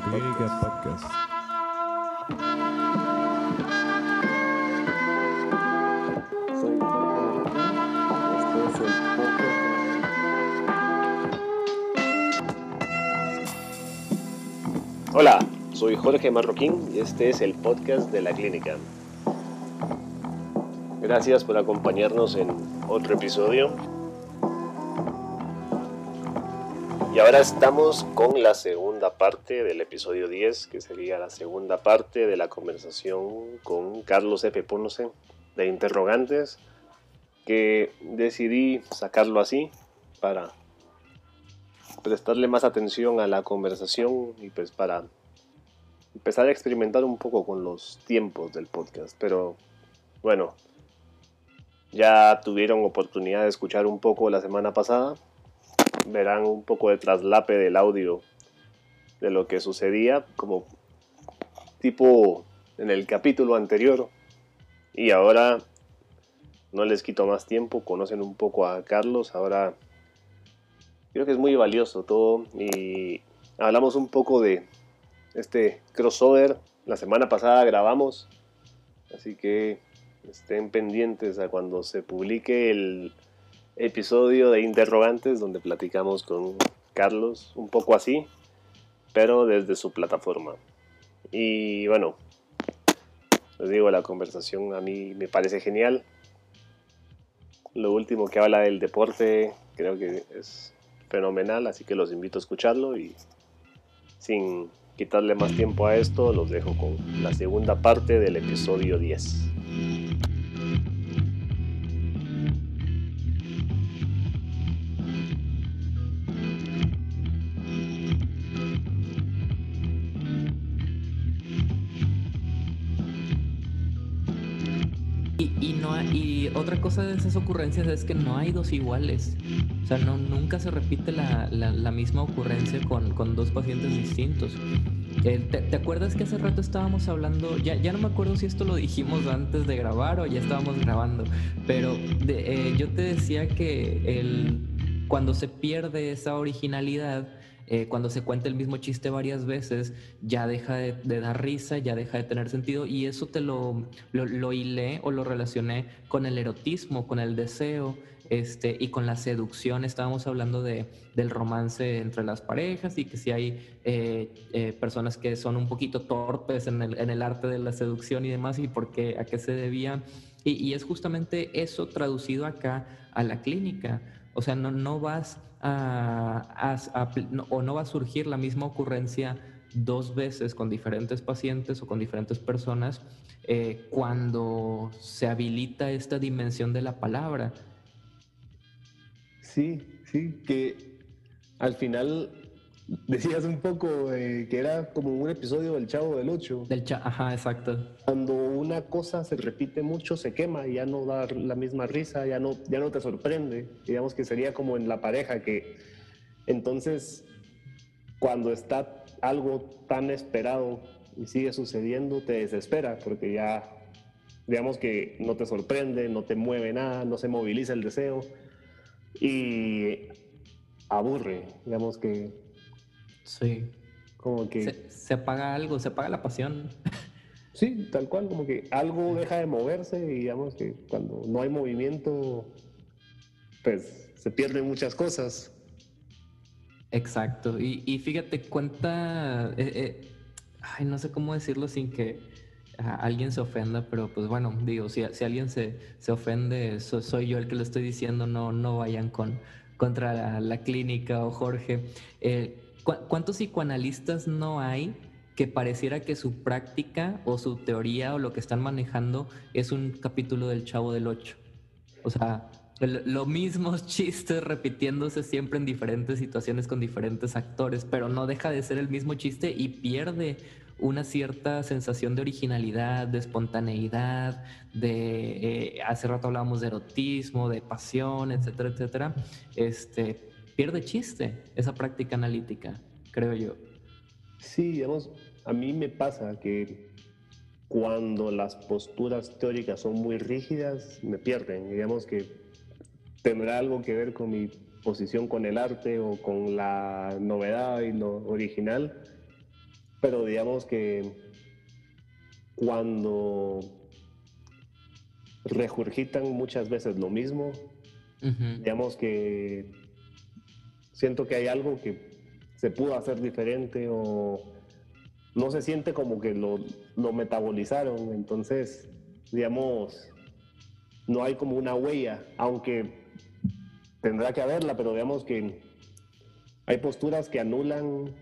Clínica Podcast. Podcast. Hola, soy Jorge Marroquín y este es el podcast de la clínica. Gracias por acompañarnos en otro episodio. Y ahora estamos con la segunda parte del episodio 10, que sería la segunda parte de la conversación con Carlos F. Ponce de Interrogantes, que decidí sacarlo así para prestarle más atención a la conversación y pues para empezar a experimentar un poco con los tiempos del podcast. Pero bueno, ya tuvieron oportunidad de escuchar un poco la semana pasada verán un poco de traslape del audio de lo que sucedía como tipo en el capítulo anterior. Y ahora no les quito más tiempo, conocen un poco a Carlos, ahora creo que es muy valioso todo. Y hablamos un poco de este crossover, la semana pasada grabamos, así que estén pendientes a cuando se publique el episodio de interrogantes donde platicamos con Carlos, un poco así, pero desde su plataforma. Y bueno, les digo, la conversación a mí me parece genial. Lo último que habla del deporte creo que es fenomenal, así que los invito a escucharlo y sin quitarle más tiempo a esto, los dejo con la segunda parte del episodio 10. Cosa de esas ocurrencias es que no hay dos iguales. O sea, no, nunca se repite la, la- la misma ocurrencia con, con dos pacientes distintos. Eh, ¿te, te acuerdas que hace rato estábamos hablando? Ya, ya no me acuerdo si esto lo dijimos antes de grabar o ya estábamos grabando, pero de- eh, yo te decía que el, cuando se pierde esa originalidad, eh, cuando se cuenta el mismo chiste varias veces, ya deja de, de dar risa, ya deja de tener sentido y eso te lo, lo, lo hilé o lo relacioné con el erotismo, con el deseo este, y con la seducción. Estábamos hablando de, del romance entre las parejas y que si hay eh, eh, personas que son un poquito torpes en el, en el arte de la seducción y demás y por qué, a qué se debía. Y, y es justamente eso traducido acá a la clínica. O sea, no, no vas a, o no va a surgir la misma ocurrencia dos veces con diferentes pacientes o con diferentes personas eh, cuando se habilita esta dimensión de la palabra. Sí, sí, que al final decías un poco eh, que era como un episodio del Chavo del Ocho. Del cha- Ajá, exacto. Cuando una cosa se repite mucho, se quema y ya no da la misma risa, ya no, ya no te sorprende. Digamos que sería como en la pareja, que entonces cuando está algo tan esperado y sigue sucediendo, te desespera porque ya, digamos que no te sorprende, no te mueve nada, no se moviliza el deseo y aburre, digamos que Sí. como que... Se, se apaga algo, se apaga la pasión. Sí, tal cual, como que algo deja de moverse y digamos que cuando no hay movimiento, pues se pierden muchas cosas. Exacto. Y, y fíjate, cuenta. eh, eh, ay, no sé cómo decirlo sin que ah, alguien se ofenda, pero pues bueno, digo, si, si alguien se, se ofende, so- soy yo el que lo estoy diciendo, no, no vayan con, contra la, la clínica o Jorge. Eh, ¿cu- ¿Cuántos psicoanalistas no hay que pareciera que su práctica o su teoría o lo que están manejando es un capítulo del Chavo del Ocho? O sea, el- lo mismos chistes repitiéndose siempre en diferentes situaciones con diferentes actores, pero no deja de ser el mismo chiste y pierde una cierta sensación de originalidad, de espontaneidad, de eh, hace rato hablábamos de erotismo, de pasión, etcétera, etcétera. Este pierde chiste esa práctica analítica, creo yo. Sí, digamos, a mí me pasa que cuando las posturas teóricas son muy rígidas, me pierden. Digamos que tendrá algo que ver con mi posición con el arte o con la novedad y lo original, pero digamos que cuando regurgitan muchas veces lo mismo, digamos que siento que hay algo que se pudo hacer diferente o no se siente como que lo, metabolizaron, entonces, digamos, no hay como una huella, aunque tendrá que haberla, pero digamos que hay posturas que anulan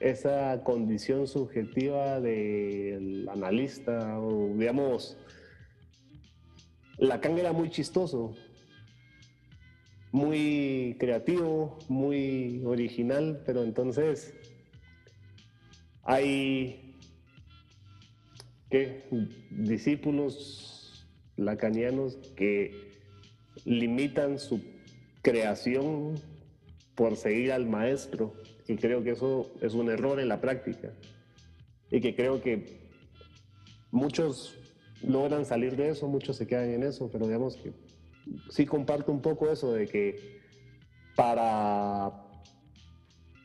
esa condición subjetiva del analista o digamos Lacan era muy chistoso, muy creativo, muy original, pero entonces hay ¿qué? discípulos lacanianos que limitan su creación por seguir al maestro y creo que eso es un error en la práctica y que creo que muchos logran salir de eso, muchos se quedan en eso, pero digamos que sí comparto un poco eso de que para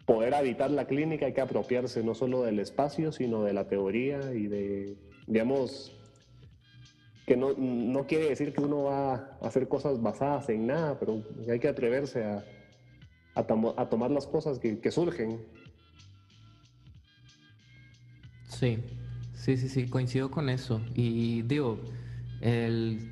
poder habitar la clínica hay que apropiarse no solo del espacio, sino de la teoría y de, digamos, que no, no quiere decir que uno va a hacer cosas basadas en nada, pero hay que atreverse a, a, tomar las cosas que, surgen. Sí, sí, sí, sí, coincido con eso. Y digo, el,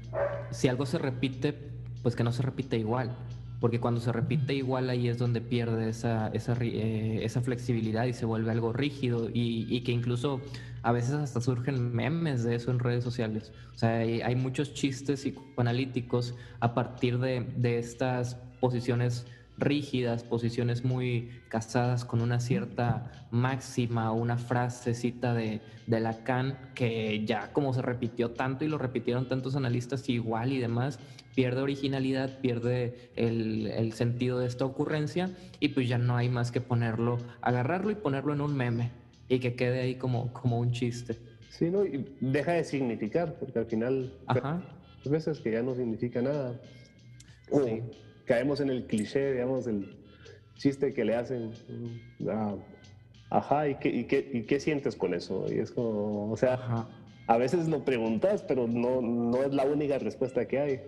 si algo se repite, pues que no se repite igual. Porque cuando se repite igual ahí es donde pierde esa, esa, eh, esa flexibilidad y se vuelve algo rígido y, y, que incluso a veces hasta surgen memes de eso en redes sociales. O sea, hay, muchos chistes psicoanalíticos a partir de, de estas posiciones rígidas, posiciones muy casadas con una cierta máxima una frasecita de, de Lacan que ya como se repitió tanto y lo repitieron tantos analistas igual y demás, pierde originalidad, pierde el, el, sentido de esta ocurrencia y pues ya no hay más que ponerlo, agarrarlo y ponerlo en un meme y que quede ahí como, como un chiste. Sí, ¿no? Y deja de significar, porque al final Ajá. a veces que ya no significa nada. Sí caemos en el cliché, digamos, el chiste que le hacen. Mm, ajá, ¿y qué, y, qué, ¿y qué, sientes con eso? Y es como, o sea, a veces lo preguntas, pero no, no es la única respuesta que hay.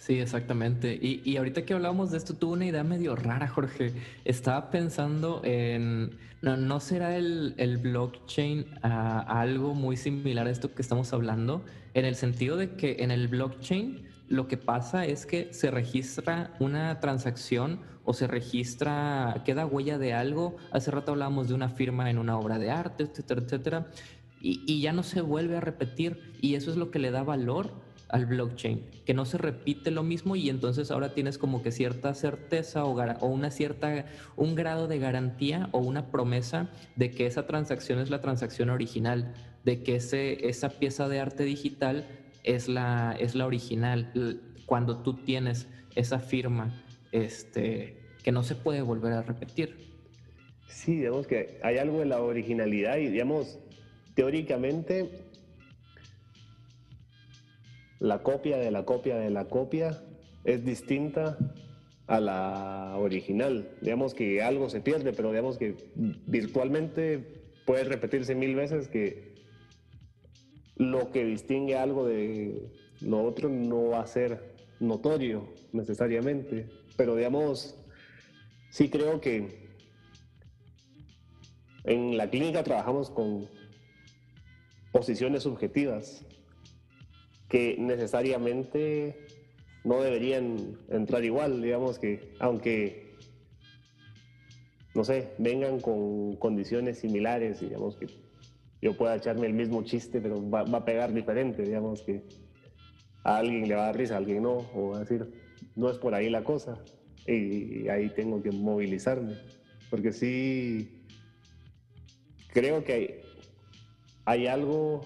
Sí, exactamente. Y, y, ahorita que hablábamos de esto, tuve una idea medio rara, Jorge. Estaba pensando en, no, ¿no será el, el blockchain algo muy similar a esto que estamos hablando? En el sentido de que en el blockchain lo que pasa es que se registra una transacción o se registra, queda huella de algo. Hace rato hablábamos de una firma en una obra de arte, etcétera, etcétera. Y, ya no se vuelve a repetir. Y eso es lo que le da valor al blockchain, que no se repite lo mismo y entonces ahora tienes como que cierta certeza o, o, una cierta, un grado de garantía o una promesa de que esa transacción es la transacción original, de que ese, esa pieza de arte digital es la, es la original. Cuando tú tienes esa firma este, que no se puede volver a repetir. Sí, digamos que hay algo de la originalidad y, digamos, teóricamente, la copia de la copia de la copia es distinta a la original. Digamos que algo se pierde, pero digamos que virtualmente puede repetirse mil veces que lo que distingue algo de lo otro no va a ser notorio necesariamente, pero digamos, sí creo que en la clínica trabajamos con posiciones subjetivas que necesariamente no deberían entrar igual, digamos que aunque no sé, vengan con condiciones similares, digamos que yo pueda echarme el mismo chiste, pero va, a pegar diferente, digamos que a alguien le va a dar risa, a alguien no, o va a decir, no es por ahí la cosa, y ahí tengo que movilizarme, porque sí, creo que hay, hay algo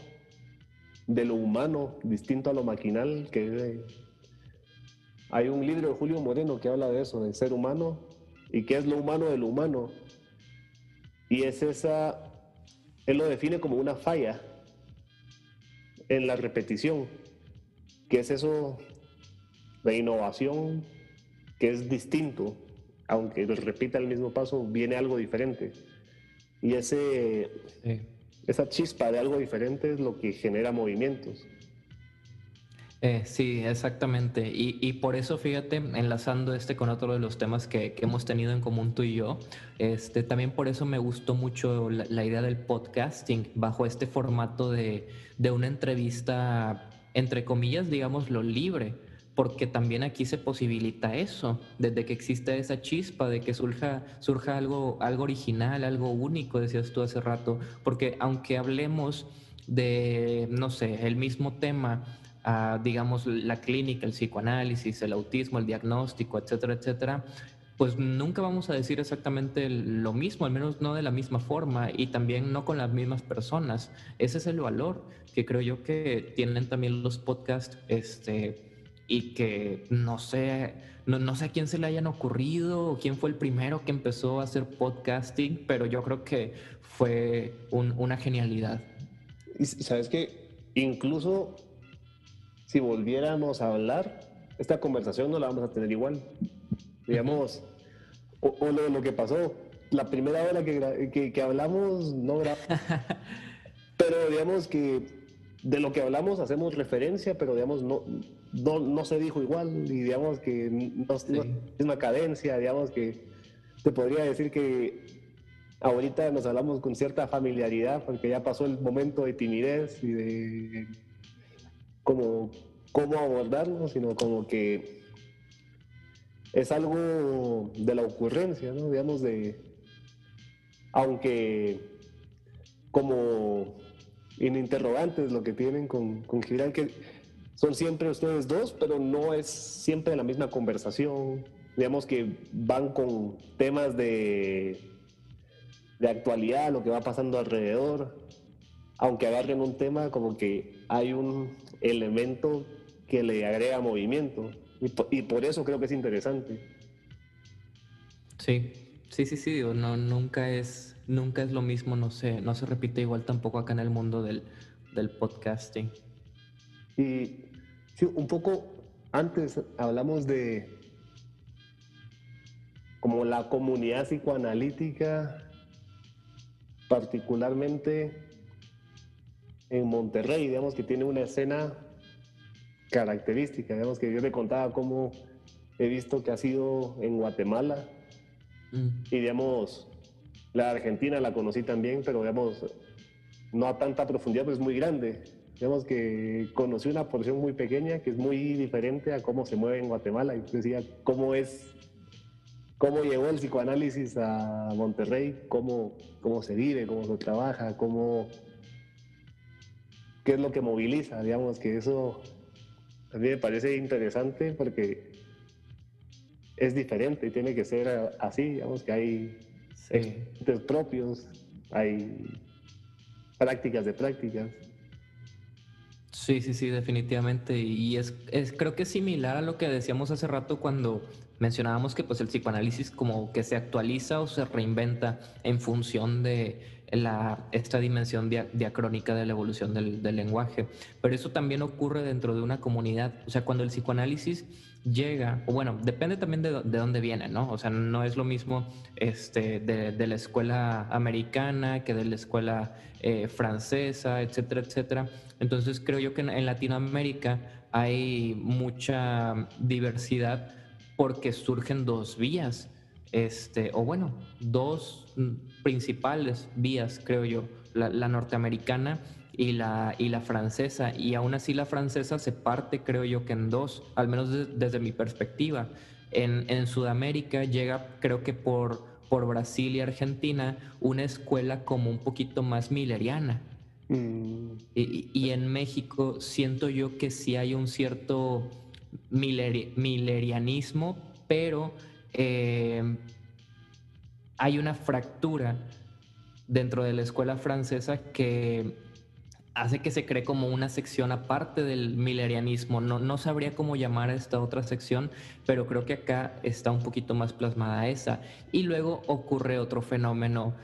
de lo humano distinto a lo maquinal, que hay un libro de Julio Moreno que habla de eso, de ser humano, y qué es lo humano de lo humano, y es esa él lo define como una falla en la repetición, que es eso de innovación que es distinto, aunque repita el mismo paso, viene algo diferente. Y ese, esa chispa de algo diferente es lo que genera movimientos. Eh, sí, exactamente. Y, por eso, fíjate, enlazando este con otro de los temas que, hemos tenido en común tú y yo, este, también por eso me gustó mucho la, idea del podcasting bajo este formato de, de, una entrevista, entre comillas, digamos, lo libre, porque también aquí se posibilita eso, desde que existe esa chispa, de que surja, surja algo, algo original, algo único, decías tú hace rato, porque aunque hablemos de, no sé, el mismo tema, digamos, la clínica, el psicoanálisis, el autismo, el diagnóstico, etcétera, etcétera, pues nunca vamos a decir exactamente lo mismo, al menos no de la misma forma y también no con las mismas personas. Ese es el valor que creo yo que tienen también los podcasts, este, y que no sé, no, sé a quién se le hayan ocurrido o quién fue el primero que empezó a hacer podcasting, pero yo creo que fue una genialidad. Sabes que incluso si volviéramos a hablar, esta conversación no la vamos a tener igual. Digamos, o, lo, que pasó, la primera hora que, que, hablamos, no grabamos. pero digamos que de lo que hablamos hacemos referencia, pero digamos, no, no, se dijo igual y digamos que no, es una cadencia, digamos que te podría decir que ahorita nos hablamos con cierta familiaridad porque ya pasó el momento de timidez y de como cómo abordarlo, sino como que es algo de la ocurrencia, ¿no? Digamos de, aunque como en interrogantes lo que tienen con, con Gibran, que son siempre ustedes dos, pero no es siempre la misma conversación. Digamos que van con temas de, de actualidad, lo que va pasando alrededor, aunque agarren un tema como que hay un elemento que le agrega movimiento. Y por, eso creo que es interesante. Sí, sí, sí, sí, no, nunca es, nunca es lo mismo, no se, no se repite igual tampoco acá en el mundo del, del podcasting. Y sí, un poco antes hablamos de como la comunidad psicoanalítica, particularmente en Monterrey, digamos que tiene una escena característica, digamos que yo le contaba cómo he visto que ha sido en Guatemala mm. y digamos, la Argentina la conocí también, pero digamos, no a tanta profundidad, pero es muy grande. Digamos que conocí una porción muy pequeña que es muy diferente a cómo se mueve en Guatemala y decía cómo es, cómo llegó el psicoanálisis a Monterrey, cómo, cómo se vive, cómo se trabaja, cómo qué es lo que moviliza, digamos que eso a mí me parece interesante porque es diferente y tiene que ser así, digamos que hay sí. propios, hay prácticas de prácticas. Sí, sí, sí, definitivamente. Y es, es, creo que es similar a lo que decíamos hace rato cuando mencionábamos que pues el psicoanálisis como que se actualiza o se reinventa en función de la, esta dimensión diacrónica de la evolución del, lenguaje. Pero eso también ocurre dentro de una comunidad. O sea, cuando el psicoanálisis llega, bueno, depende también de, dónde viene, ¿no? O sea, no es lo mismo este, de, la escuela americana que de la escuela eh, francesa, etcétera, etcétera. Entonces creo yo que en Latinoamérica hay mucha diversidad porque surgen dos vías este, o bueno, dos principales vías, creo yo, la, norteamericana y la, y la francesa. Y aún así la francesa se parte, creo yo, que en dos, al menos desde mi perspectiva. En, en, Sudamérica llega, creo que por, por Brasil y Argentina, una escuela como un poquito más milleriana. Mm. Y, y, en México siento yo que sí hay un cierto millerianismo, pero eh, hay una fractura dentro de la escuela francesa que hace que se cree como una sección aparte del millerianismo. No, no sabría cómo llamar a esta otra sección, pero creo que acá está un poquito más plasmada esa. Y luego ocurre otro fenómeno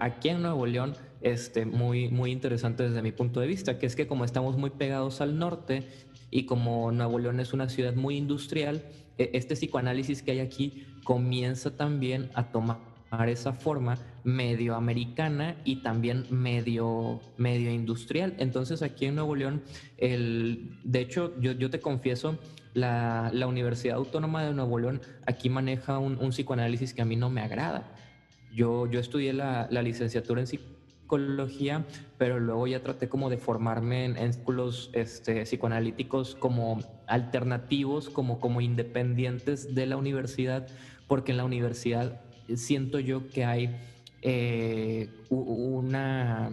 aquí en Nuevo León, este, muy, muy interesante desde mi punto de vista, que es que como estamos muy pegados al norte y como Nuevo León es una ciudad muy industrial, e, este psicoanálisis que hay aquí comienza también a tomar esa forma medio americana y también medio, medio industrial. Entonces aquí en Nuevo León, el, de hecho, yo, yo te confieso, la, la, Universidad Autónoma de Nuevo León aquí maneja un, un, psicoanálisis que a mí no me agrada. Yo, yo estudié la, la licenciatura en psicología, pero luego ya traté como de formarme en, en círculos este, psicoanalíticos como alternativos, como, como independientes de la universidad, porque en la universidad siento yo que hay eh, una,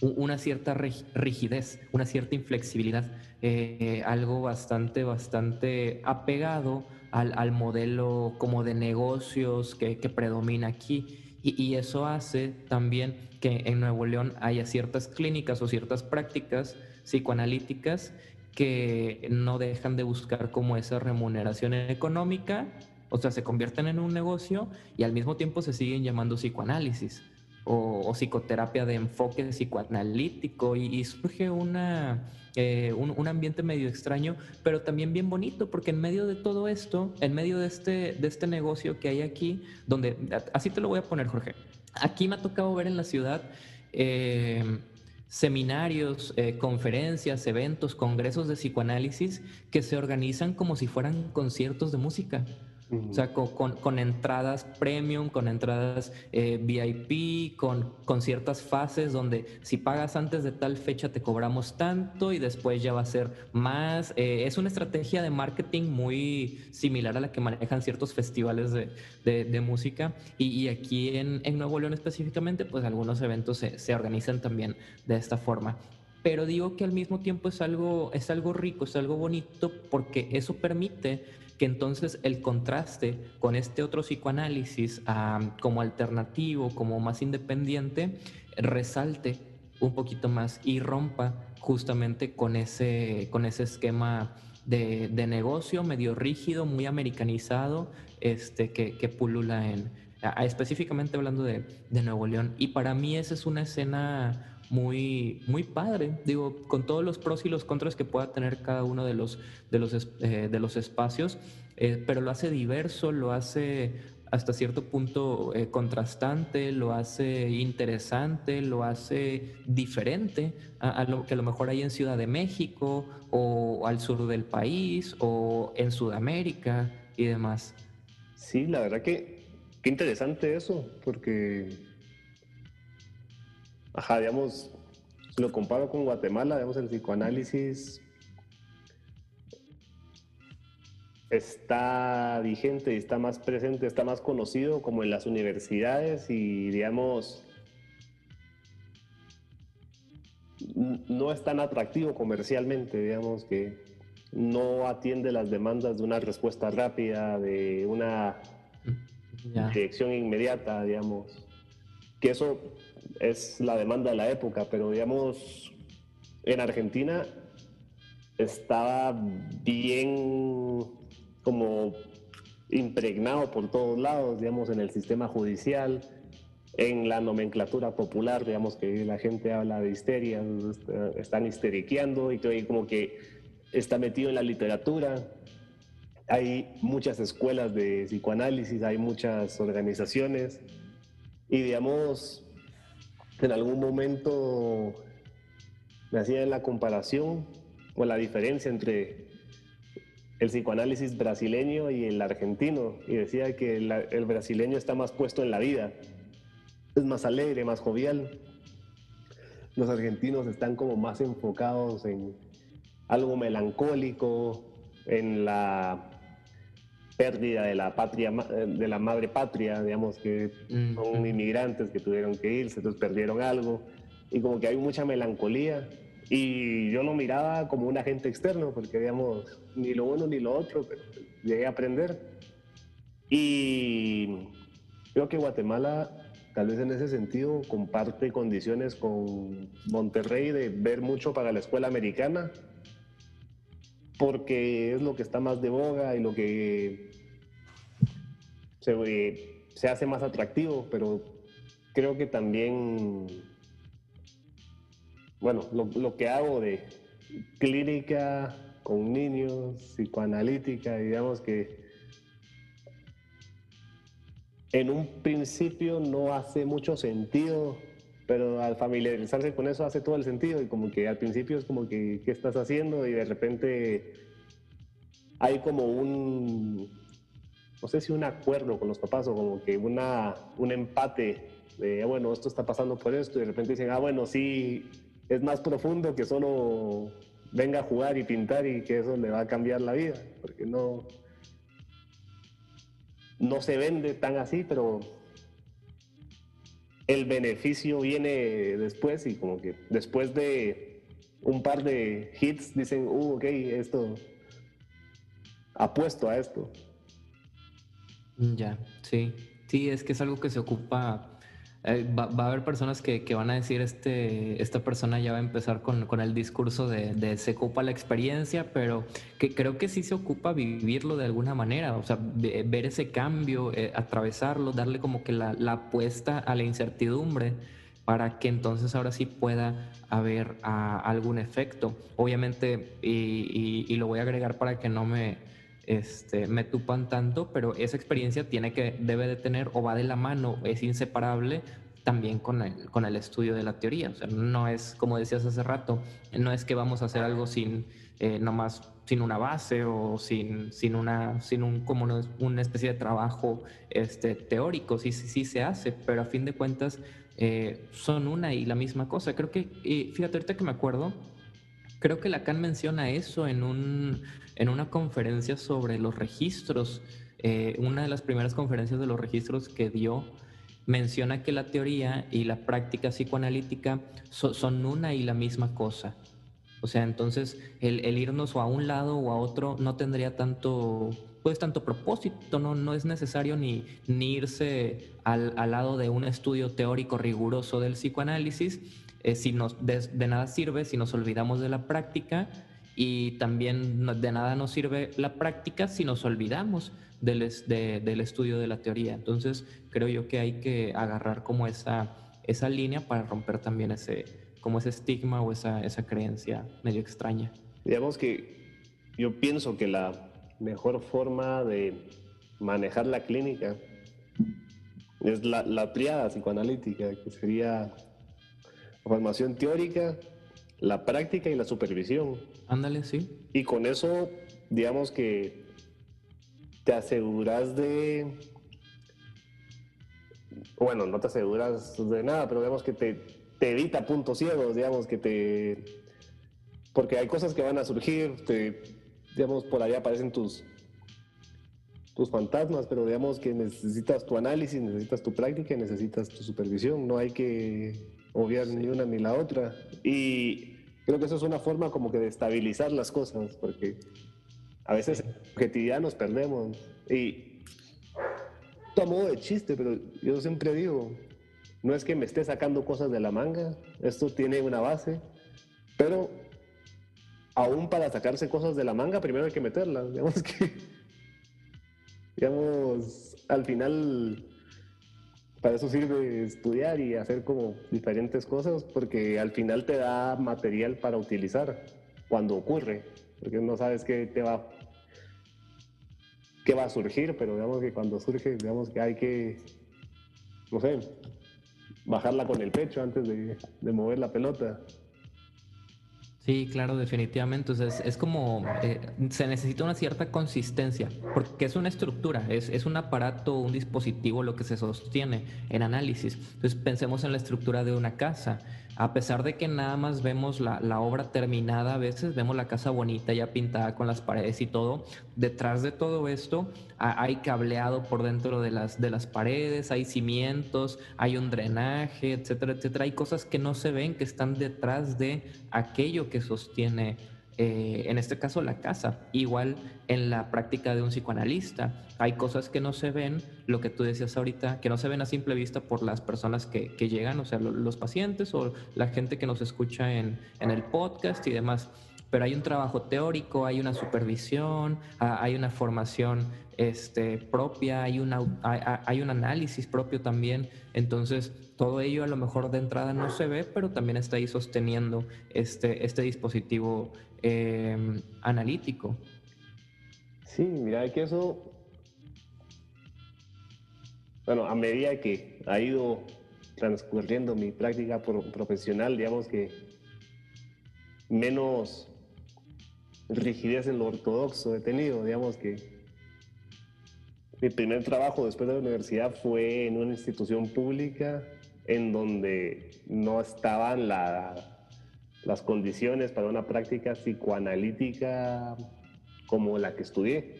una cierta rigidez, una cierta inflexibilidad, eh, algo bastante, bastante apegado al, al, modelo como de negocios que, predomina aquí. Y, y, eso hace también que en Nuevo León haya ciertas clínicas o ciertas prácticas psicoanalíticas que no dejan de buscar como esa remuneración económica o sea, se convierten en un negocio y al mismo tiempo se siguen llamando psicoanálisis o, psicoterapia de enfoque psicoanalítico y, surge una, eh, un, ambiente medio extraño, pero también bien bonito, porque en medio de todo esto, en medio de este, de este negocio que hay aquí, donde, así te lo voy a poner, Jorge, aquí me ha tocado ver en la ciudad... Eh, seminarios, eh, conferencias, eventos, congresos de psicoanálisis que se organizan como si fueran conciertos de música. O sea, con, con, entradas premium, con entradas eh, VIP, con, con, ciertas fases donde si pagas antes de tal fecha te cobramos tanto y después ya va a ser más. Eh, es una estrategia de marketing muy similar a la que manejan ciertos festivales de, de, música. Y, y, aquí en, en, Nuevo León específicamente, pues algunos eventos se, se organizan también de esta forma pero digo que al mismo tiempo es algo, es algo rico, es algo bonito, porque eso permite que entonces el contraste con este otro psicoanálisis como alternativo, como más independiente, resalte un poquito más y rompa justamente con ese, con ese esquema de, negocio medio rígido, muy americanizado, este, que, que pulula en, específicamente hablando de, de Nuevo León. Y para mí esa es una escena muy, muy padre, digo, con todos los pros y los contras que pueda tener cada uno de los, de los, eh, de los espacios, eh, pero lo hace diverso, lo hace hasta cierto punto eh, contrastante, lo hace interesante, lo hace diferente a, lo que a lo mejor hay en Ciudad de México o al sur del país o en Sudamérica y demás. Sí, la verdad que qué interesante eso, porque Ajá, digamos, lo comparo con Guatemala, digamos, el psicoanálisis está vigente y está más presente, está más conocido como en las universidades y, digamos, no es tan atractivo comercialmente, digamos, que no atiende las demandas de una respuesta rápida, de una dirección inmediata, digamos. Que eso es la demanda de la época, pero digamos, en Argentina estaba bien como impregnado por todos lados, digamos, en el sistema judicial, en la nomenclatura popular, digamos que la gente habla de histeria, están histeriqueando y como que está metido en la literatura. Hay muchas escuelas de psicoanálisis, hay muchas organizaciones y digamos, en algún momento me hacía la comparación o la diferencia entre el psicoanálisis brasileño y el argentino y decía que el, brasileño está más puesto en la vida, es más alegre, más jovial. Los argentinos están como más enfocados en algo melancólico, en la pérdida de la patria, de la madre patria, digamos que son inmigrantes que tuvieron que irse, entonces perdieron algo. Y como que hay mucha melancolía. Y yo lo miraba como un agente externo porque digamos ni lo uno ni lo otro, pero llegué a aprender. Y creo que Guatemala tal vez en ese sentido comparte condiciones con Monterrey de ver mucho para la escuela americana porque es lo que está más de boga y lo que se, eh, se hace más atractivo, pero creo que también, bueno, lo, lo, que hago de clínica con niños, psicoanalítica, digamos que en un principio no hace mucho sentido, pero al familiarizarse con eso hace todo el sentido y como que al principio es como que, ¿qué estás haciendo? Y de repente hay como un, no sé si un acuerdo con los papás o como que una, un empate de, bueno, esto está pasando por esto y de repente dicen, ah, bueno, sí, es más profundo que solo venga a jugar y pintar y que eso le va a cambiar la vida, porque no, no se vende tan así, pero el beneficio viene después y como que después de un par de hits dicen, uh, ok, esto, apuesto a esto. Ya, sí. Sí, es que es algo que se ocupa eh, va, a haber personas que, van a decir, este, esta persona ya va a empezar con, el discurso de, se ocupa la experiencia, pero que creo que sí se ocupa vivirlo de alguna manera, o sea, ver ese cambio, eh, atravesarlo, darle como que la, apuesta a la incertidumbre para que entonces ahora sí pueda haber ah, algún efecto. Obviamente, y, lo voy a agregar para que no me, este, me tupan tanto, pero esa experiencia tiene que, debe de tener o va de la mano, es inseparable también con el, con el estudio de la teoría. O sea, no es, como decías hace rato, no es que vamos a hacer algo sin, eh, nomás sin una base o sin, sin, una, sin un, como una, especie de trabajo este, teórico. Sí, sí, sí se hace, pero a fin de cuentas eh, son una y la misma cosa. Creo que, fíjate, ahorita que me acuerdo, creo que Lacan menciona eso en un, en una conferencia sobre los registros, eh, una de las primeras conferencias de los registros que dio, menciona que la teoría y la práctica psicoanalítica son una y la misma cosa. O sea, entonces el, irnos o a un lado o a otro no tendría tanto, pues tanto propósito, no, no es necesario ni, ni irse al, al, lado de un estudio teórico riguroso del psicoanálisis, eh, si nos, de nada sirve si nos olvidamos de la práctica y también de nada nos sirve la práctica si nos olvidamos del, del estudio de la teoría. Entonces creo yo que hay que agarrar como esa, esa línea para romper también ese, como ese estigma o esa, esa creencia medio extraña. Digamos que yo pienso que la mejor forma de manejar la clínica es la, la triada psicoanalítica, que sería formación teórica, la práctica y la supervisión. Ándale, sí. Y con eso, digamos que te aseguras de... Bueno, no te aseguras de nada, pero digamos que te, te evita puntos ciegos, digamos que te... Porque hay cosas que van a surgir, te, digamos, por ahí aparecen tus, tus fantasmas, pero digamos que necesitas tu análisis, necesitas tu práctica necesitas tu supervisión. No hay que obviar ni una ni la otra. Y creo que eso es una forma como que de estabilizar las cosas, porque a veces cotidianos perdemos. Y a modo de chiste, pero yo siempre digo, no es que me esté sacando cosas de la manga, esto tiene una base, pero aún para sacarse cosas de la manga, primero hay que meterlas. Digamos que, digamos, al final para eso sirve estudiar y hacer como diferentes cosas, porque al final te da material para utilizar cuando ocurre, porque no sabes qué te va, qué va a surgir, pero digamos que cuando surge, digamos que hay que, no sé, bajarla con el pecho antes de, de mover la pelota. Sí, claro, definitivamente. Entonces, es como, eh, se necesita una cierta consistencia, porque es una estructura, es, es, un aparato, un dispositivo lo que se sostiene en análisis. Entonces, pensemos en la estructura de una casa a pesar de que nada más vemos la, obra terminada, a veces vemos la casa bonita ya pintada con las paredes y todo, detrás de todo esto hay cableado por dentro de las, de las paredes, hay cimientos, hay un drenaje, etcétera, etcétera. Hay cosas que no se ven, que están detrás de aquello que sostiene eh, en este caso la casa. Igual en la práctica de un psicoanalista, hay cosas que no se ven, lo que tú decías ahorita, que no se ven a simple vista por las personas que, llegan, o sea, los pacientes o la gente que nos escucha en, el podcast y demás. Pero hay un trabajo teórico, hay una supervisión, hay una formación este, propia, hay, un análisis propio también. Entonces, todo ello a lo mejor de entrada no se ve, pero también está ahí sosteniendo este, este dispositivo Em, analítico. Sí, mira que eso bueno, a medida que ha ido transcurriendo mi práctica profesional, digamos que menos rigidez en lo ortodoxo he tenido, digamos que mi primer trabajo después de la universidad fue en una institución pública en donde no estaban las condiciones para una práctica psicoanalítica como la que estudié.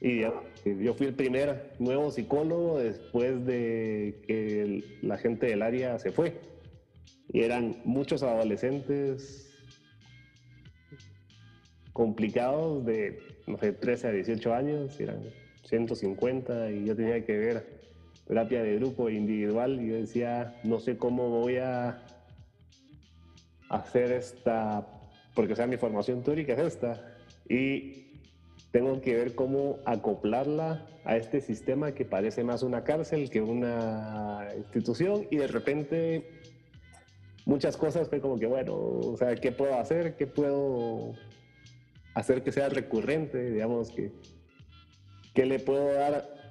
Y yo fui el primer nuevo psicólogo después de que la gente del área se fue. Y eran muchos adolescentes complicados de, no sé, 13 a 18 años, eran 150 y yo tenía que ver terapia de grupo individual y yo decía, no sé cómo voy a hacer esta, porque sea, mi formación teórica es esta y tengo que ver cómo acoplarla a este sistema que parece más una cárcel que una institución y de repente muchas cosas fue como que bueno, o sea, ¿qué puedo hacer? ¿Qué puedo hacer que sea recurrente? Digamos que ¿Qué le puedo dar?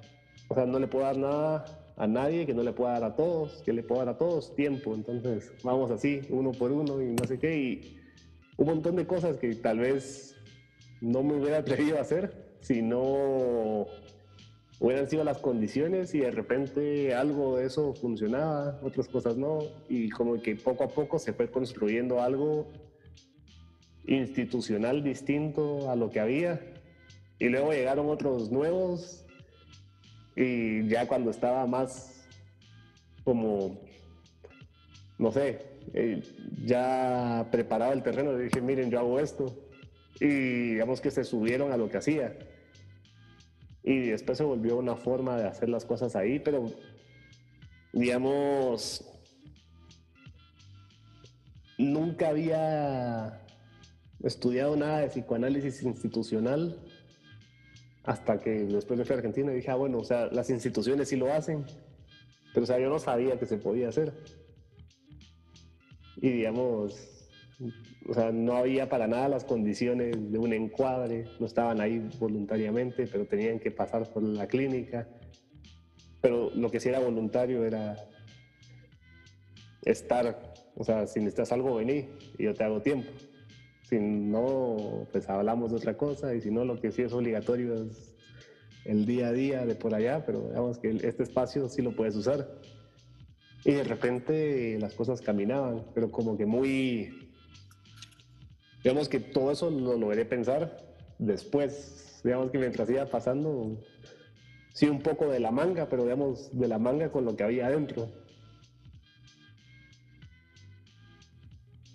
O sea, no le puedo dar nada a nadie que no le pueda dar a todos, que le puedo dar a todos tiempo. Entonces, vamos así, uno por uno y no sé qué. Y un montón de cosas que tal vez no me hubiera atrevido a hacer si no hubieran sido las condiciones y de repente algo de eso funcionaba, otras cosas no. Y como que poco a poco se fue construyendo algo institucional distinto a lo que había y luego llegaron otros nuevos y ya cuando estaba más como, no sé, eh, ya preparado el terreno, le dije, miren, yo hago esto. Y digamos que se subieron a lo que hacía. Y después se volvió una forma de hacer las cosas ahí, pero digamos, nunca había estudiado nada de psicoanálisis institucional hasta que después de fui a Argentina y dije, ah, bueno, o sea, las instituciones sí lo hacen, pero o sea, yo no sabía que se podía hacer. Y digamos, o sea, no había para nada las condiciones de un encuadre, no estaban ahí voluntariamente, pero tenían que pasar por la clínica. Pero lo que sí era voluntario era estar, o sea, si necesitas algo, vení y yo te hago tiempo. Si no, pues hablamos de otra cosa y si no, lo que sí es obligatorio es el día a día de por allá, pero digamos que este espacio sí lo puedes usar. Y de repente las cosas caminaban, pero como que muy... Digamos que todo eso lo logré pensar después. Digamos que mientras iba pasando, sí un poco de la manga, pero digamos de la manga con lo que había adentro.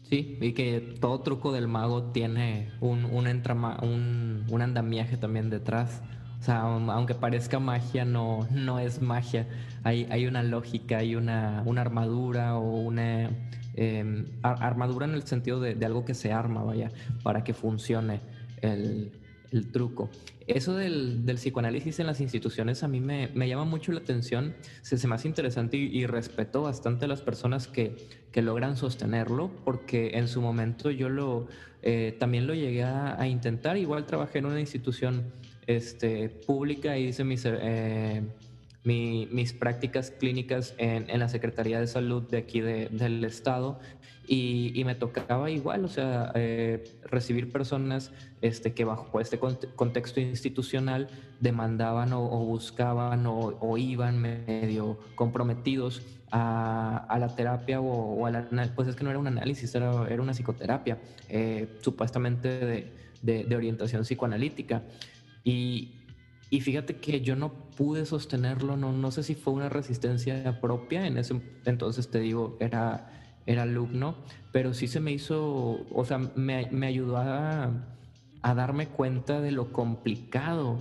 Sí, y que todo truco del mago tiene un, un, un, un andamiaje también detrás. O sea, aunque parezca magia, no, no es magia. Hay, hay una lógica, hay una, una armadura o una em, armadura en el sentido de, de, algo que se arma, vaya, para que funcione el, el truco. Eso del, del, psicoanálisis en las instituciones a mí me, me llama mucho la atención, se, se me hace interesante y, respeto bastante a las personas que, que, logran sostenerlo, porque en su momento yo lo, eh, también lo llegué a, intentar, igual trabajé en una institución este, pública y hice mis... Eh, mis prácticas clínicas en, en, la Secretaría de Salud de aquí de, del Estado y, y, me tocaba igual, o sea, eh, recibir personas este, que bajo este contexto institucional demandaban o, buscaban o, o, iban medio comprometidos a, a la terapia o, a la, pues es que no era un análisis, era, era una psicoterapia, eh, supuestamente de, de orientación psicoanalítica. Y, y fíjate que yo no pude sostenerlo, no, no sé si fue una resistencia propia, en ese entonces te digo, era, era alumno, pero sí se me hizo, o sea, me, me ayudó a, a, darme cuenta de lo complicado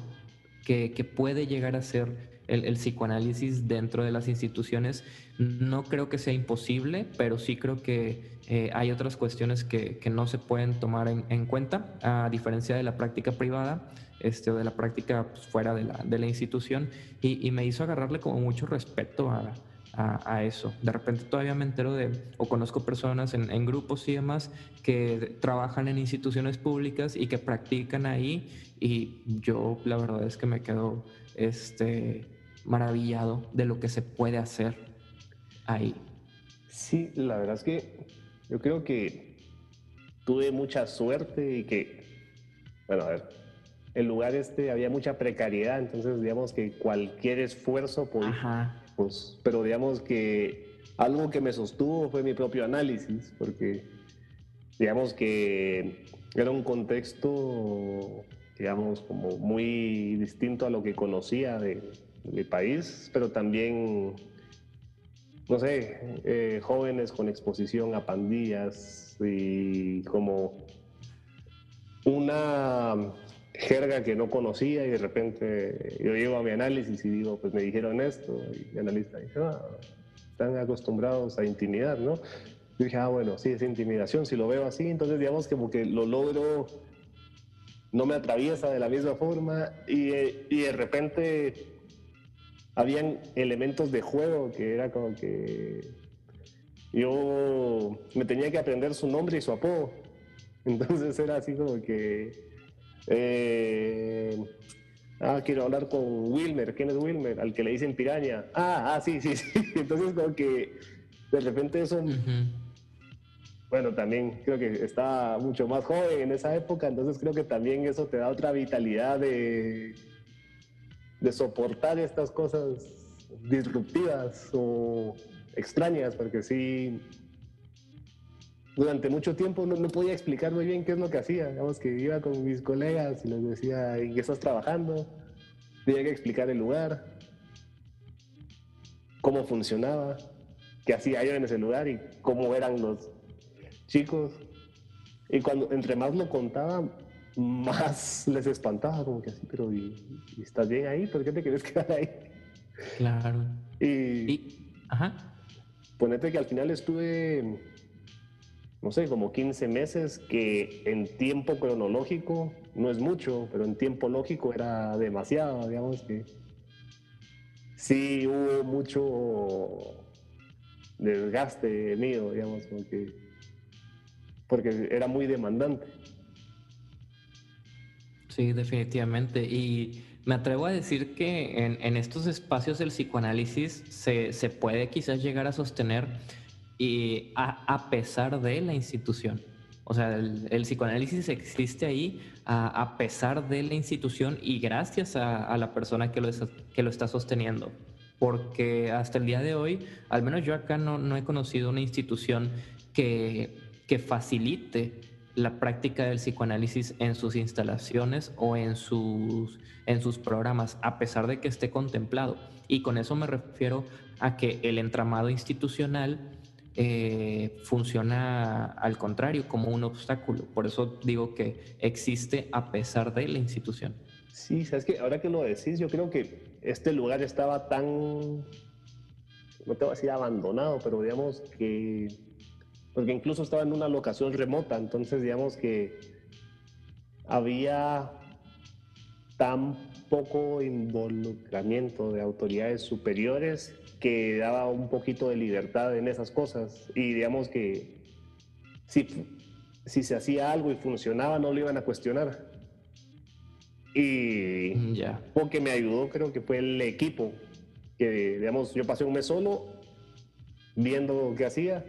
que, que puede llegar a ser el, el, psicoanálisis dentro de las instituciones. No creo que sea imposible, pero sí creo que eh, hay otras cuestiones que, que, no se pueden tomar en, en cuenta, a diferencia de la práctica privada este, de la práctica pues, fuera de la, de la institución y, y, me hizo agarrarle como mucho respeto a, a, a, eso. De repente todavía me entero de, o conozco personas en, en, grupos y demás que trabajan en instituciones públicas y que practican ahí y yo la verdad es que me quedo, este, maravillado de lo que se puede hacer ahí. Sí, la verdad es que yo creo que tuve mucha suerte y que, bueno, a ver, el lugar este había mucha precariedad, entonces digamos que cualquier esfuerzo pues, pero digamos que algo que me sostuvo fue mi propio análisis, porque digamos que era un contexto, digamos, como muy distinto a lo que conocía de, mi país, pero también, no sé, eh, jóvenes con exposición a pandillas y como una jerga que no conocía y de repente yo llego a mi análisis y digo, pues me dijeron esto y mi analista dice, ah, están acostumbrados a intimidar, ¿no? Yo dije, ah, bueno, sí, es intimidación, si lo veo así, entonces digamos como que lo logro, no me atraviesa de la misma forma y, y de repente habían elementos de juego que era como que yo me tenía que aprender su nombre y su apodo. Entonces era así como que... Eh, ah, quiero hablar con Wilmer. ¿Quién es Wilmer? Al que le dicen piraña. Ah, ah, sí, sí, sí. Entonces como que de repente eso... Bueno, también creo que estaba mucho más joven en esa época, entonces creo que también eso te da otra vitalidad de, de soportar estas cosas disruptivas o extrañas, porque sí, durante mucho tiempo no, podía explicar muy bien qué es lo que hacía. Digamos que iba con mis colegas y les decía, ¿en qué estás trabajando? Tenía que explicar el lugar, cómo funcionaba, qué hacía yo en ese lugar y cómo eran los chicos. Y cuando entre más lo contaba, más les espantaba, como que así, pero ¿y, estás bien ahí? ¿Por qué te quieres quedar ahí? Claro. Y, ajá. Ponete que al final estuve, no sé, como 15 meses, que en tiempo cronológico no es mucho, pero en tiempo lógico era demasiado, digamos que sí hubo mucho desgaste mío, digamos, porque, porque era muy demandante. Sí, definitivamente. Y me atrevo a decir que en, estos espacios del psicoanálisis se, puede quizás llegar a sostener y a, pesar de la institución. O sea, el, psicoanálisis existe ahí a, pesar de la institución y gracias a, la persona que lo, que lo está sosteniendo. Porque hasta el día de hoy, al menos yo acá no, no he conocido una institución que, que facilite la práctica del psicoanálisis en sus instalaciones o en sus, en sus programas, a pesar de que esté contemplado. Y con eso me refiero a que el entramado institucional eh, funciona al contrario, como un obstáculo. Por eso digo que existe a pesar de la institución. Sí, sabes que ahora que lo decís, yo creo que este lugar estaba tan, no te voy a decir abandonado, pero digamos que porque incluso estaba en una locación remota, entonces digamos que había tan poco involucramiento de autoridades superiores que daba un poquito de libertad en esas cosas y digamos que si, si se hacía algo y funcionaba no lo iban a cuestionar. Y mm, ya. porque me ayudó creo que fue el equipo, que digamos yo pasé un mes solo viendo qué hacía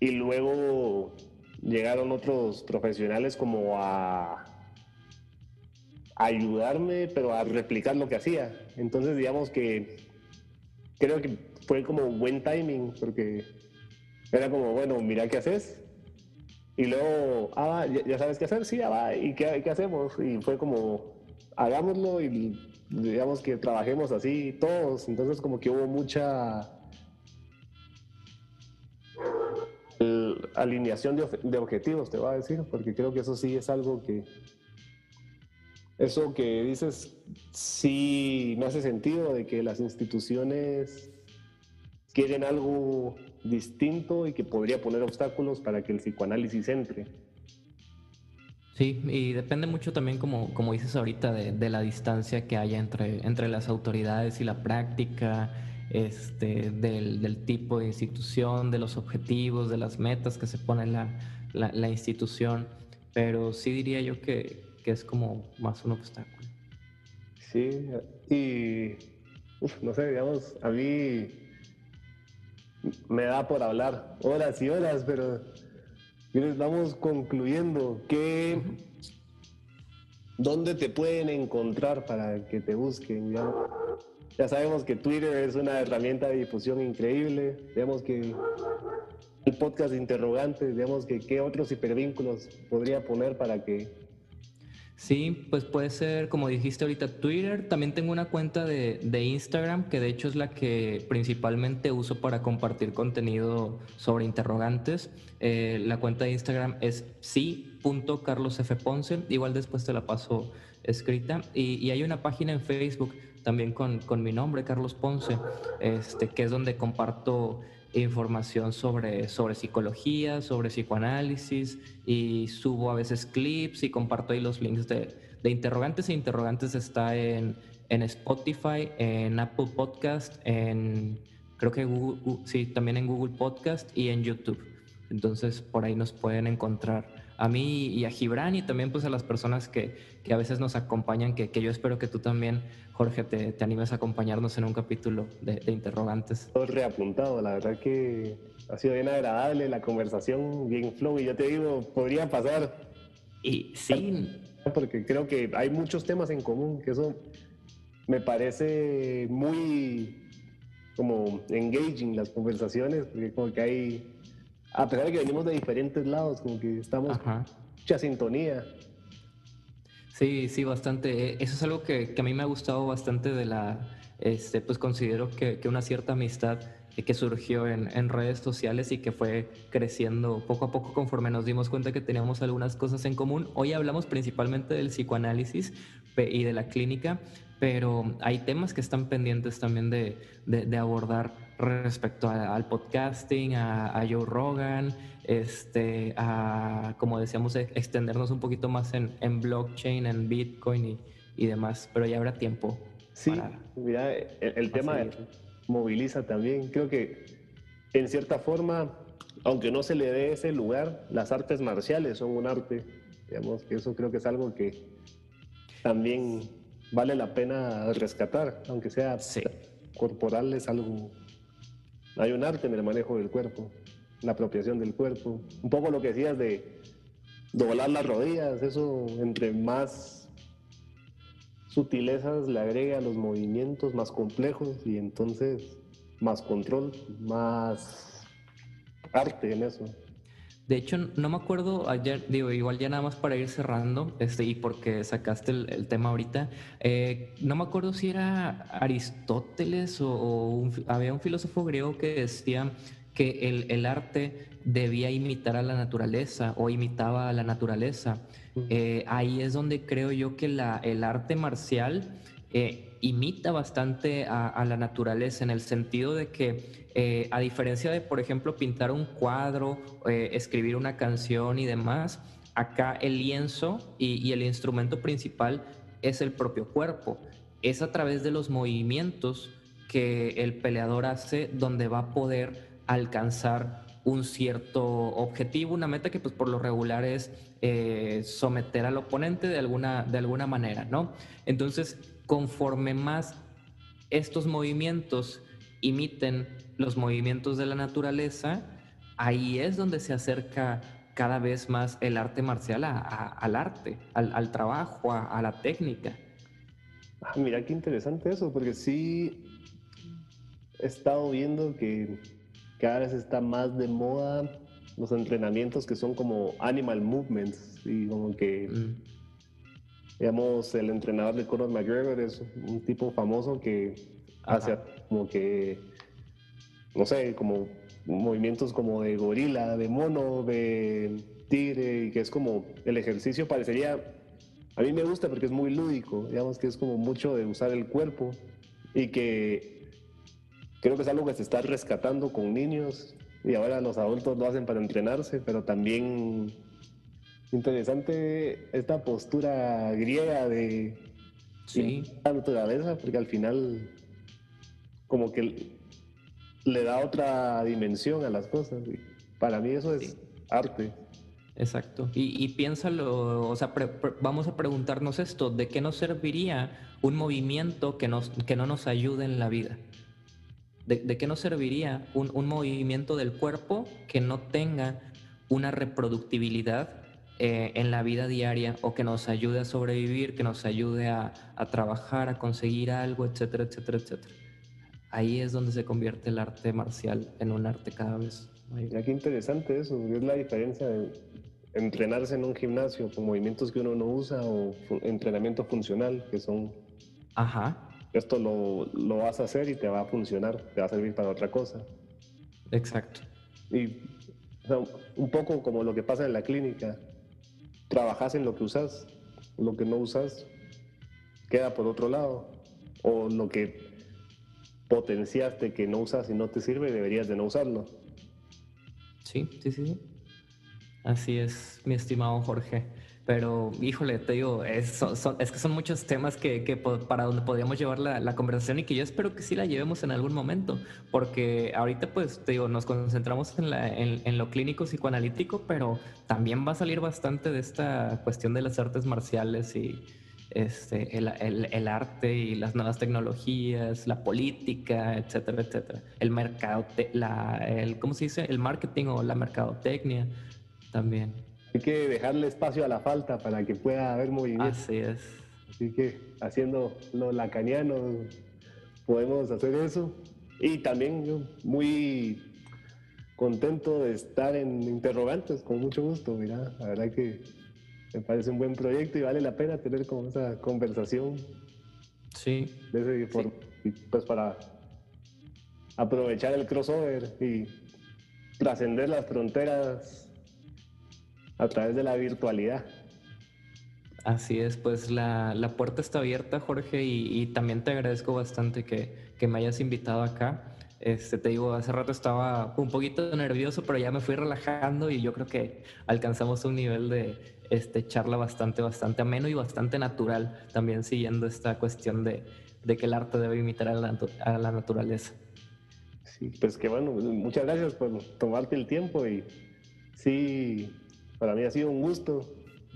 y luego llegaron otros profesionales como a ayudarme, pero a replicar lo que hacía. Entonces, digamos que creo que fue como buen timing, porque era como, bueno, mira qué haces. Y luego, ah, ya, sabes qué hacer, sí, ya va, ¿y qué, qué hacemos? Y fue como, hagámoslo y digamos que trabajemos así todos. Entonces, como que hubo mucha alineación de, objetivos, te voy a decir, porque creo que eso sí es algo que, eso que dices, sí me hace sentido de que las instituciones quieren algo distinto y que podría poner obstáculos para que el psicoanálisis entre. Sí, y depende mucho también, como, como dices ahorita, de, la distancia que haya entre, entre las autoridades y la práctica este, del, tipo de institución, de los objetivos, de las metas que se pone la, la, institución, pero sí diría yo que, que, es como más un obstáculo. Sí, y no sé, digamos, a mí me da por hablar horas y horas, pero vamos concluyendo. ¿Qué, ¿Dónde te pueden encontrar para que te busquen? Ya, sabemos que Twitter es una herramienta de difusión increíble. Digamos que el podcast de interrogantes, digamos que qué otros hipervínculos podría poner para que Sí, pues puede ser, como dijiste ahorita, Twitter. También tengo una cuenta de, Instagram, que de hecho es la que principalmente uso para compartir contenido sobre interrogantes. Eh, la cuenta de Instagram es sí.carlosfponce. Igual después te la paso escrita. Y, hay una página en Facebook también con, con mi nombre, Carlos Ponce, este, que es donde comparto información sobre, sobre psicología, sobre psicoanálisis y subo a veces clips y comparto ahí los links de, de interrogantes e interrogantes está en, en, Spotify, en Apple Podcast, en creo que Google, sí, también en Google Podcast y en YouTube. Entonces por ahí nos pueden encontrar a mí y a Gibran y también pues a las personas que, que a veces nos acompañan, que, que, yo espero que tú también, Jorge, te, te animes a acompañarnos en un capítulo de, de interrogantes. Todo reapuntado, la verdad que ha sido bien agradable la conversación, bien flow y yo te digo, podría pasar. Y sí. Porque creo que hay muchos temas en común, que eso me parece muy como engaging las conversaciones, porque como que hay a pesar de que venimos de diferentes lados, como que estamos en mucha sintonía. Sí, sí, bastante. Eso es algo que, a mí me ha gustado bastante de la, este, pues considero que, una cierta amistad que surgió en, redes sociales y que fue creciendo poco a poco conforme nos dimos cuenta que teníamos algunas cosas en común. Hoy hablamos principalmente del psicoanálisis y de la clínica, pero hay temas que están pendientes también de, de, abordar respecto al podcasting, a, Joe Rogan, este, a, como decíamos, e, extendernos un poquito más en, en blockchain, en Bitcoin y, y, demás, pero ya habrá tiempo. Sí, mira, el, tema moviliza también. Creo que en cierta forma, aunque no se le dé ese lugar, las artes marciales son un arte. Digamos que eso creo que es algo que también vale la pena rescatar, aunque sea corporal, es algo... Hay un arte en el manejo del cuerpo, la apropiación del cuerpo. Un poco lo que decías de doblar las rodillas, eso entre más sutilezas le agrega a los movimientos más complejos y entonces más control, más arte en eso. De hecho, no me acuerdo, ayer, digo, igual ya nada más para ir cerrando, este, y porque sacaste el, tema ahorita, eh, no me acuerdo si era Aristóteles o, había un filósofo griego que decía que el, el, arte debía imitar a la naturaleza o imitaba a la naturaleza. Eh, ahí es donde creo yo que la, el arte marcial eh, imita bastante a, la naturaleza en el sentido de que, eh, a diferencia de, por ejemplo, pintar un cuadro, escribir una canción y demás, acá el lienzo y, el instrumento principal es el propio cuerpo. Es a través de los movimientos que el peleador hace donde va a poder alcanzar un cierto objetivo, una meta que pues por lo regular es someter al oponente de alguna, de alguna manera, ¿no? Entonces, conforme más estos movimientos imiten los movimientos de la naturaleza, ahí es donde se acerca cada vez más el arte marcial al arte, al, trabajo, a, la técnica. Ah, mira qué interesante eso, porque sí he estado viendo que cada vez está más de moda los entrenamientos que son como animal movements y como que mm. Digamos, el entrenador de Conor McGregor es un tipo famoso que hace como que, no sé, como movimientos como de gorila, de mono, de tigre, y que es como el ejercicio parecería, a mí me gusta porque es muy lúdico, digamos que es como mucho de usar el cuerpo y que creo que es algo que se está rescatando con niños y ahora los adultos lo hacen para entrenarse, pero también Interesante esta postura griega de la naturaleza, porque al final como que le da otra dimensión a las cosas. para mí eso es arte. Exacto. Y, piénsalo, o sea, vamos a preguntarnos esto, ¿de qué nos serviría un movimiento que, nos, que no nos ayude en la vida? ¿De, qué nos serviría un, un, movimiento del cuerpo que no tenga una reproductibilidad eh, en la vida diaria o que nos ayude a sobrevivir, que nos ayude a, a trabajar, a conseguir algo, etcétera, etcétera, etcétera? Ahí es donde se convierte el arte marcial en un arte cada vez Mira qué interesante eso, es la diferencia de entrenarse en un gimnasio con movimientos que uno no usa o entrenamiento funcional, que son... Ajá. Esto lo, lo, vas a hacer y te va a funcionar, te va a servir para otra cosa. Exacto. Y un poco como lo que pasa en la clínica. Trabajas en lo que usas, lo que no usas queda por otro lado. O lo que potenciaste que no usas y no te sirve, deberías de no usarlo. Sí, sí, sí. Así es, mi estimado Jorge. Pero, híjole, te digo, es, es que son muchos temas que, que, para donde podríamos llevar la, la, conversación y que yo espero que sí la llevemos en algún momento, porque ahorita, pues, te digo, nos concentramos en, la, en, lo clínico psicoanalítico, pero también va a salir bastante de esta cuestión de las artes marciales y este, el, el, el arte y las nuevas tecnologías, la política, etcétera, etcétera. El mercado, la, el, ¿cómo se dice? El marketing o la mercadotecnia también. Hay que dejarle espacio a la falta para que pueda haber movimiento. Así es. Así que haciendo lo lacaniano podemos hacer eso. Y también yo muy contento de estar en Interrogantes, con mucho gusto, mira, la verdad que me parece un buen proyecto y vale la pena tener como esa conversación. Sí. De ese, pues para aprovechar el crossover y trascender las fronteras a través de la virtualidad. Así es, pues la, la puerta está abierta, Jorge, y, también te agradezco bastante que, que, me hayas invitado acá. Este, te digo, hace rato estaba un poquito nervioso, pero ya me fui relajando y yo creo que alcanzamos un nivel de este, charla bastante, bastante ameno y bastante natural, también siguiendo esta cuestión de, de que el arte debe imitar a la, a la naturaleza. Sí, pues que bueno, muchas gracias por tomarte el tiempo y sí, para mí ha sido un gusto.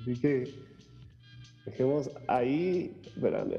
Así que dejemos ahí. Espérame,